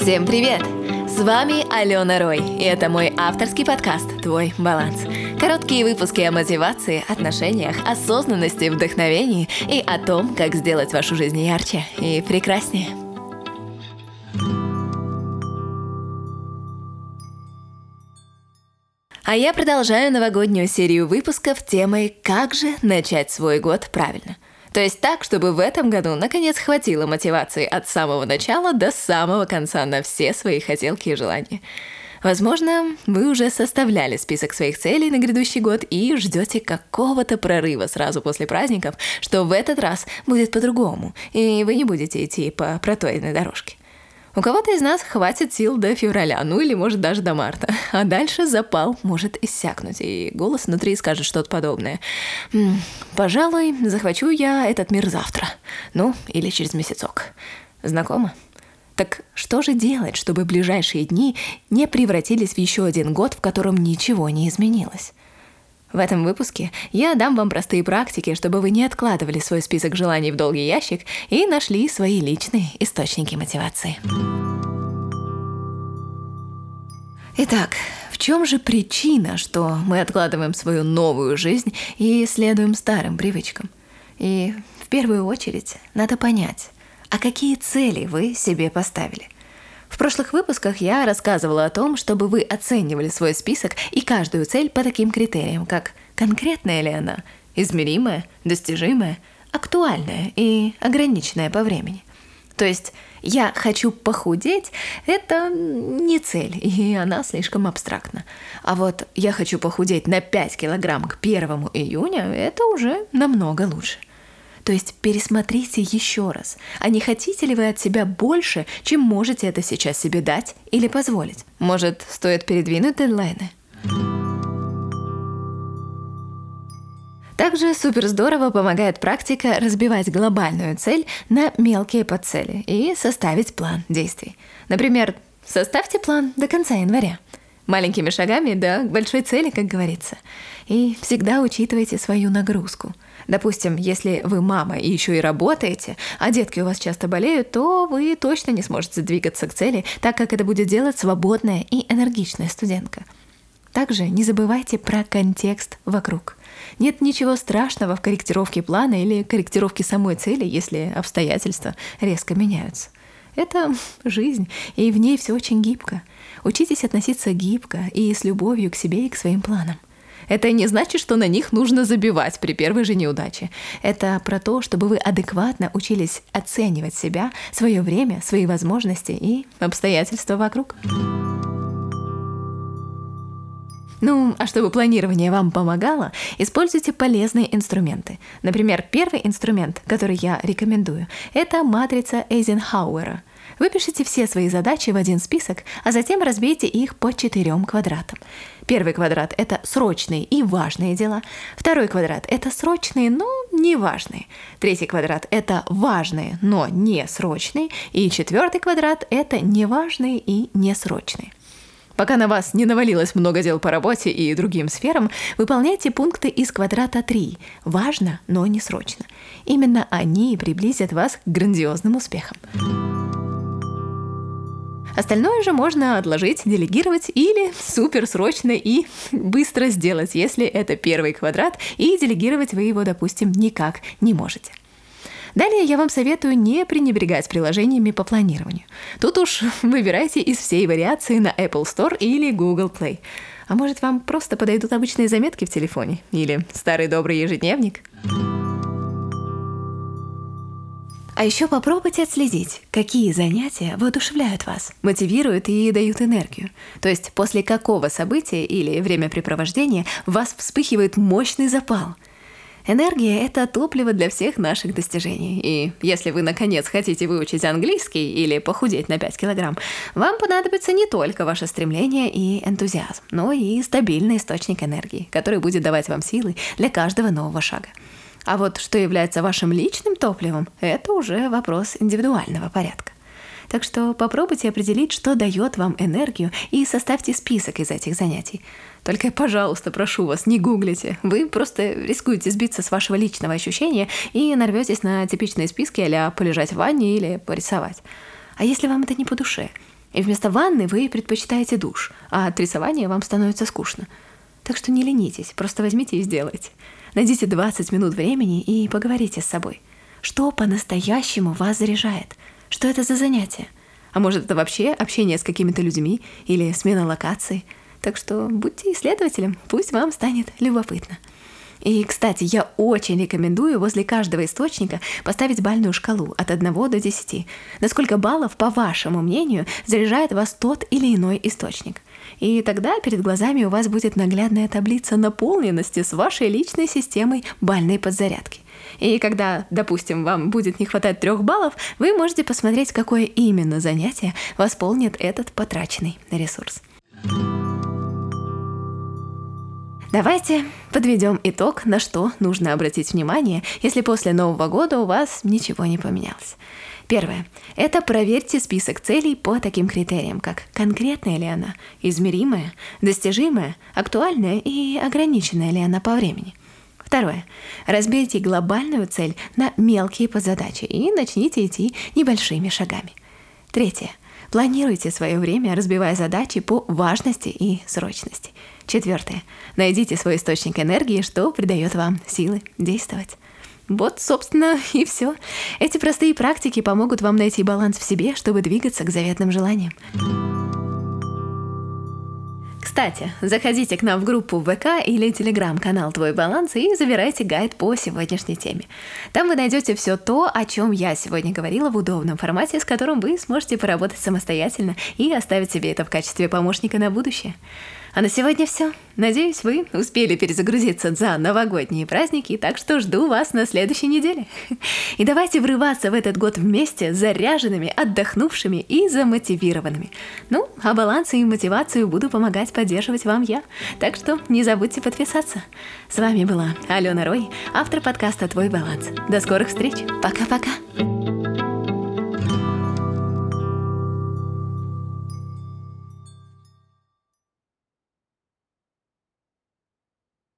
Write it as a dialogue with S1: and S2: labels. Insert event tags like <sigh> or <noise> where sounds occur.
S1: Всем привет! С вами Алена Рой, и это мой авторский подкаст «Твой баланс». Короткие выпуски о мотивации, отношениях, осознанности, вдохновении и о том, как сделать вашу жизнь ярче и прекраснее. А я продолжаю новогоднюю серию выпусков темой «Как же начать свой год правильно?». То есть так, чтобы в этом году наконец хватило мотивации от самого начала до самого конца на все свои хотелки и желания. Возможно, вы уже составляли список своих целей на грядущий год и ждете какого-то прорыва сразу после праздников, что в этот раз будет по-другому, и вы не будете идти по проторенной дорожке. У кого-то из нас хватит сил до февраля, ну или может даже до марта. А дальше запал может иссякнуть, и голос внутри скажет что-то подобное. «М, «Пожалуй, захвачу я этот мир завтра. Ну, или через месяцок». Знакомо? Так что же делать, чтобы ближайшие дни не превратились в еще один год, в котором ничего не изменилось? В этом выпуске я дам вам простые практики, чтобы вы не откладывали свой список желаний в долгий ящик и нашли свои личные источники мотивации. Итак, в чем же причина, что мы откладываем свою новую жизнь и следуем старым привычкам? И в первую очередь надо понять, а какие цели вы себе поставили – в прошлых выпусках я рассказывала о том, чтобы вы оценивали свой список и каждую цель по таким критериям, как конкретная ли она, измеримая, достижимая, актуальная и ограниченная по времени. То есть я хочу похудеть – это не цель, и она слишком абстрактна. А вот я хочу похудеть на 5 килограмм к 1 июня – это уже намного лучше. То есть пересмотрите еще раз, а не хотите ли вы от себя больше, чем можете это сейчас себе дать или позволить? Может, стоит передвинуть дедлайны? Также супер здорово помогает практика разбивать глобальную цель на мелкие подцели и составить план действий. Например, составьте план до конца января. Маленькими шагами до большой цели, как говорится. И всегда учитывайте свою нагрузку – Допустим, если вы мама и еще и работаете, а детки у вас часто болеют, то вы точно не сможете двигаться к цели, так как это будет делать свободная и энергичная студентка. Также не забывайте про контекст вокруг. Нет ничего страшного в корректировке плана или корректировке самой цели, если обстоятельства резко меняются. Это <laughs> жизнь, и в ней все очень гибко. Учитесь относиться гибко и с любовью к себе и к своим планам. Это не значит, что на них нужно забивать при первой же неудаче. Это про то, чтобы вы адекватно учились оценивать себя, свое время, свои возможности и обстоятельства вокруг. Ну, а чтобы планирование вам помогало, используйте полезные инструменты. Например, первый инструмент, который я рекомендую, это матрица Эйзенхауэра – Выпишите все свои задачи в один список, а затем разбейте их по четырем квадратам. Первый квадрат – это срочные и важные дела. Второй квадрат – это срочные, но не важные. Третий квадрат – это важные, но не срочные. И четвертый квадрат – это неважные и несрочные. Пока на вас не навалилось много дел по работе и другим сферам, выполняйте пункты из квадрата 3. Важно, но не срочно. Именно они приблизят вас к грандиозным успехам. Остальное же можно отложить, делегировать или суперсрочно и быстро сделать, если это первый квадрат, и делегировать вы его, допустим, никак не можете. Далее я вам советую не пренебрегать приложениями по планированию. Тут уж выбирайте из всей вариации на Apple Store или Google Play. А может вам просто подойдут обычные заметки в телефоне или старый добрый ежедневник? А еще попробуйте отследить, какие занятия воодушевляют вас, мотивируют и дают энергию. То есть после какого события или времяпрепровождения в вас вспыхивает мощный запал. Энергия — это топливо для всех наших достижений. И если вы, наконец, хотите выучить английский или похудеть на 5 килограмм, вам понадобится не только ваше стремление и энтузиазм, но и стабильный источник энергии, который будет давать вам силы для каждого нового шага. А вот что является вашим личным топливом, это уже вопрос индивидуального порядка. Так что попробуйте определить, что дает вам энергию, и составьте список из этих занятий. Только, пожалуйста, прошу вас, не гуглите. Вы просто рискуете сбиться с вашего личного ощущения и нарветесь на типичные списки а полежать в ванне или порисовать. А если вам это не по душе? И вместо ванны вы предпочитаете душ, а от рисования вам становится скучно. Так что не ленитесь, просто возьмите и сделайте. Найдите 20 минут времени и поговорите с собой. Что по-настоящему вас заряжает? Что это за занятие? А может, это вообще общение с какими-то людьми или смена локаций? Так что будьте исследователем, пусть вам станет любопытно. И, кстати, я очень рекомендую возле каждого источника поставить бальную шкалу от 1 до 10. Насколько баллов, по вашему мнению, заряжает вас тот или иной источник. И тогда перед глазами у вас будет наглядная таблица наполненности с вашей личной системой бальной подзарядки. И когда, допустим, вам будет не хватать трех баллов, вы можете посмотреть, какое именно занятие восполнит этот потраченный ресурс. Давайте подведем итог, на что нужно обратить внимание, если после Нового года у вас ничего не поменялось. Первое. Это проверьте список целей по таким критериям, как конкретная ли она, измеримая, достижимая, актуальная и ограниченная ли она по времени. Второе. Разбейте глобальную цель на мелкие подзадачи и начните идти небольшими шагами. Третье. Планируйте свое время, разбивая задачи по важности и срочности. Четвертое. Найдите свой источник энергии, что придает вам силы действовать. Вот, собственно, <laughs> и все. Эти простые практики помогут вам найти баланс в себе, чтобы двигаться к заветным желаниям. Кстати, заходите к нам в группу ВК или телеграм-канал «Твой баланс» и забирайте гайд по сегодняшней теме. Там вы найдете все то, о чем я сегодня говорила в удобном формате, с которым вы сможете поработать самостоятельно и оставить себе это в качестве помощника на будущее. А на сегодня все. Надеюсь, вы успели перезагрузиться за новогодние праздники, так что жду вас на следующей неделе. И давайте врываться в этот год вместе, заряженными, отдохнувшими и замотивированными. Ну, а баланс и мотивацию буду помогать поддерживать вам я. Так что не забудьте подписаться. С вами была Алена Рой, автор подкаста «Твой баланс». До скорых встреч. Пока-пока.